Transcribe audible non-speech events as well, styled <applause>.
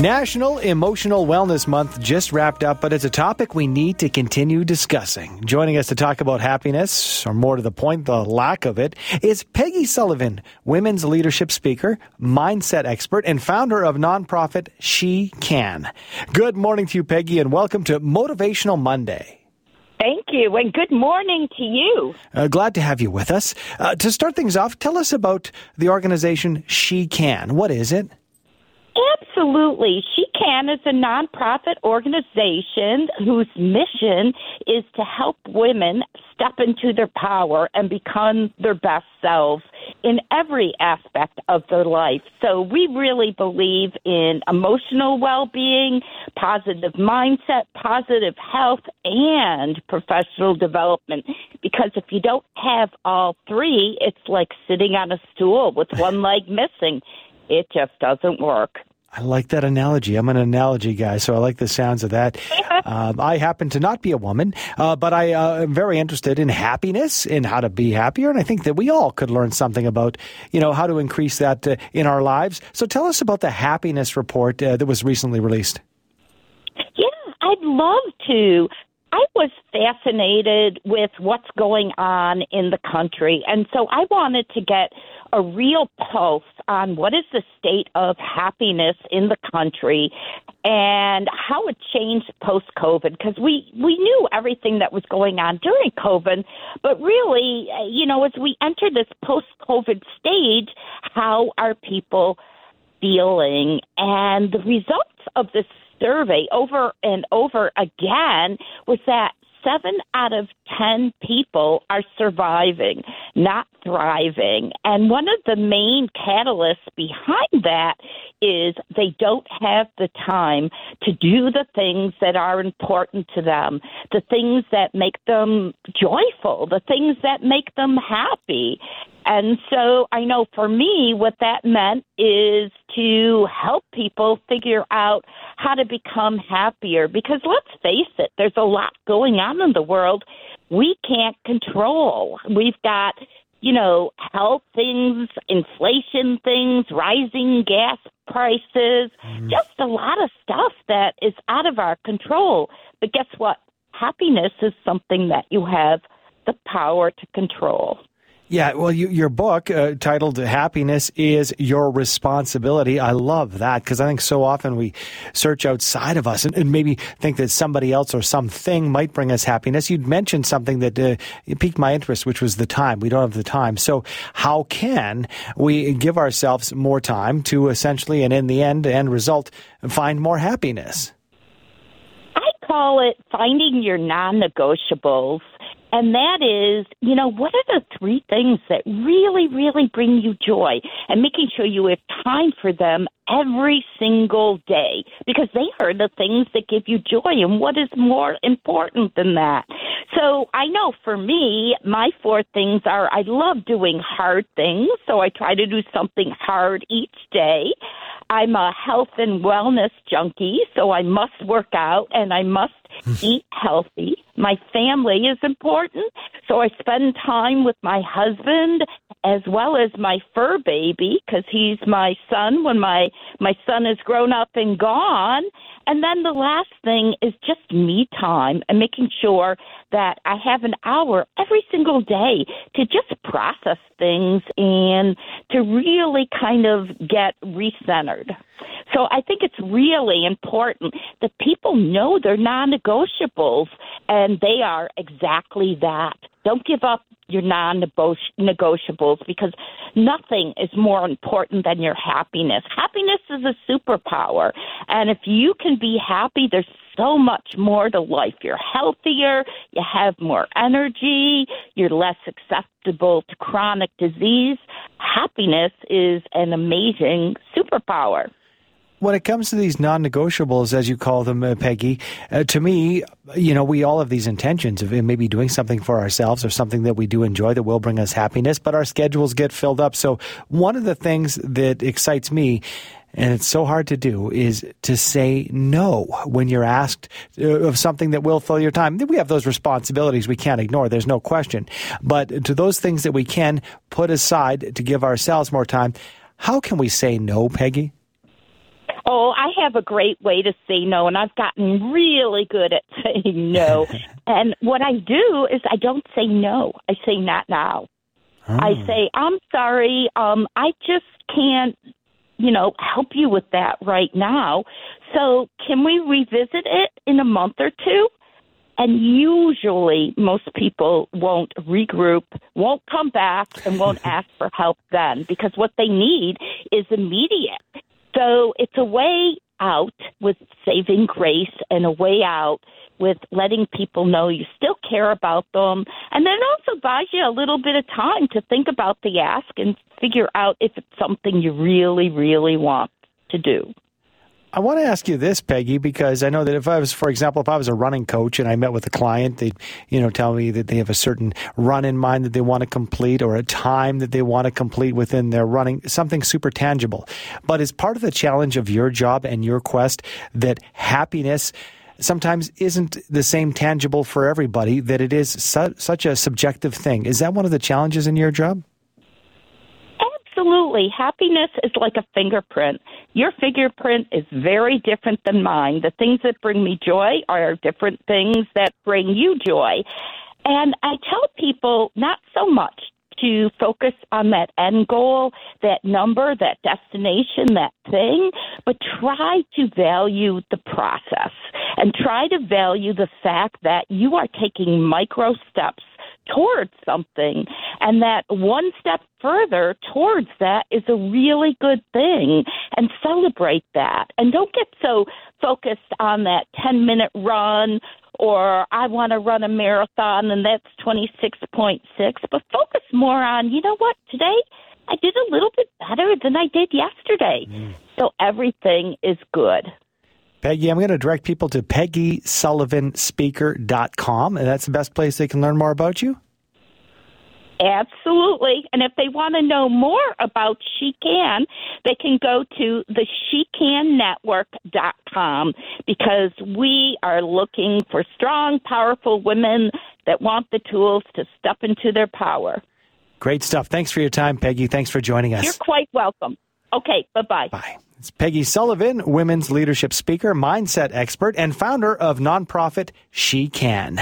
National Emotional Wellness Month just wrapped up, but it's a topic we need to continue discussing. Joining us to talk about happiness, or more to the point, the lack of it, is Peggy Sullivan, women's leadership speaker, mindset expert, and founder of nonprofit She Can. Good morning to you, Peggy, and welcome to Motivational Monday. Thank you, and good morning to you. Uh, glad to have you with us. Uh, to start things off, tell us about the organization She Can. What is it? Absolutely. She Can is a nonprofit organization whose mission is to help women step into their power and become their best selves in every aspect of their life. So we really believe in emotional well-being, positive mindset, positive health, and professional development. Because if you don't have all three, it's like sitting on a stool with one leg missing. It just doesn't work. I like that analogy. I'm an analogy guy, so I like the sounds of that. <laughs> um, I happen to not be a woman, uh, but I uh, am very interested in happiness, in how to be happier, and I think that we all could learn something about, you know, how to increase that uh, in our lives. So tell us about the happiness report uh, that was recently released. Yeah, I'd love to. I was fascinated with what's going on in the country, and so I wanted to get a real pulse on what is the state of happiness in the country and how it changed post COVID because we we knew everything that was going on during COVID, but really, you know, as we enter this post COVID stage, how are people feeling? And the results of this survey over and over again was that seven out of ten people are surviving, not thriving. And one of the main catalysts behind that is they don't have the time to do the things that are important to them, the things that make them joyful, the things that make them happy. And so I know for me, what that meant is to help people figure out how to become happier. Because let's face it, there's a lot going on in the world we can't control. We've got you know, health things, inflation things, rising gas prices, mm. just a lot of stuff that is out of our control. But guess what? Happiness is something that you have the power to control. Yeah, well, you, your book uh, titled "Happiness is Your Responsibility." I love that because I think so often we search outside of us and, and, maybe think that somebody else or something might bring us happiness. You'd mentioned something that uh, piqued my interest, which was the time. We don't have the time, so how can we give ourselves more time to essentially, and in the end, end result, find more happiness? I call it finding your non-negotiables and that is, you know, what are the three things that really, really bring you joy and making sure you have time for them every single day because they are the things that give you joy. And what is more important than that? So I know for me, my four things are I love doing hard things. So I try to do something hard each day. I'm a health and wellness junkie, so I must work out and I must <laughs> eat healthy. My family is important, so I spend time with my husband as well as my fur baby because he's my son when my my son is grown up and gone and then the last thing is just me time and making sure that I have an hour every single day to just process things and to really kind of get recentered. So I think it's really important that people know their non negotiables, and they are exactly that. Don't give up your non negotiables because nothing is more important than your happiness. Happiness is a superpower. And if you can be happy, there's so much more to life. You're healthier, you have more energy, you're less susceptible to chronic disease. Happiness is an amazing superpower. When it comes to these non-negotiables, as you call them, uh, Peggy, uh, to me, you know, we all have these intentions of maybe doing something for ourselves or something that we do enjoy that will bring us happiness, but our schedules get filled up. So one of the things that excites me and it's so hard to do is to say no when you're asked uh, of something that will fill your time. We have those responsibilities we can't ignore. There's no question. But to those things that we can put aside to give ourselves more time, how can we say no, Peggy? Oh, I have a great way to say no, and I've gotten really good at <laughs> saying no. <laughs> and what I do is I don't say no. I say not now. Oh. I say, I'm sorry, um, I just can't, you know, help you with that right now. So can we revisit it in a month or two? And usually, most people won't regroup, won't come back, and won't <laughs> ask for help then because what they need is immediate. So it's a way out with saving grace and a way out with letting people know you still care about them. And then also buys you a little bit of time to think about the ask and figure out if it's something you really, really want to do. I want to ask you this, Peggy, because I know that if I was, for example, if I was a running coach and I met with a client, they'd, you know, tell me that they have a certain run in mind that they want to complete or a time that they want to complete within their running, something super tangible. But is part of the challenge of your job and your quest that happiness sometimes isn't the same tangible for everybody, that it is su- such a subjective thing. Is that one of the challenges in your job? Absolutely. Happiness is like a fingerprint. Your fingerprint is very different than mine. The things that bring me joy are different things that bring you joy. And I tell people not so much to focus on that end goal, that number, that destination, that thing, but try to value the process and try to value the fact that you are taking micro steps towards something. And that one step further towards that is a really good thing. And celebrate that. And don't get so focused on that 10 minute run or I want to run a marathon and that's 26.6 but focus more on you know what? Today I did a little bit better than I did yesterday. Mm. so everything is good Peggy, I'm going to direct people to PeggySullivanSpeaker.com, and that's the best place they can learn more about you? Absolutely. And if they want to know more about She Can, they can go to the SheCanNetwork.com because we are looking for strong, powerful women that want the tools to step into their power. Great stuff. Thanks for your time, Peggy. Thanks for joining us. You're quite welcome. Okay, bye-bye. Bye. It's Peggy Sullivan, women's leadership speaker, mindset expert, and founder of nonprofit She Can.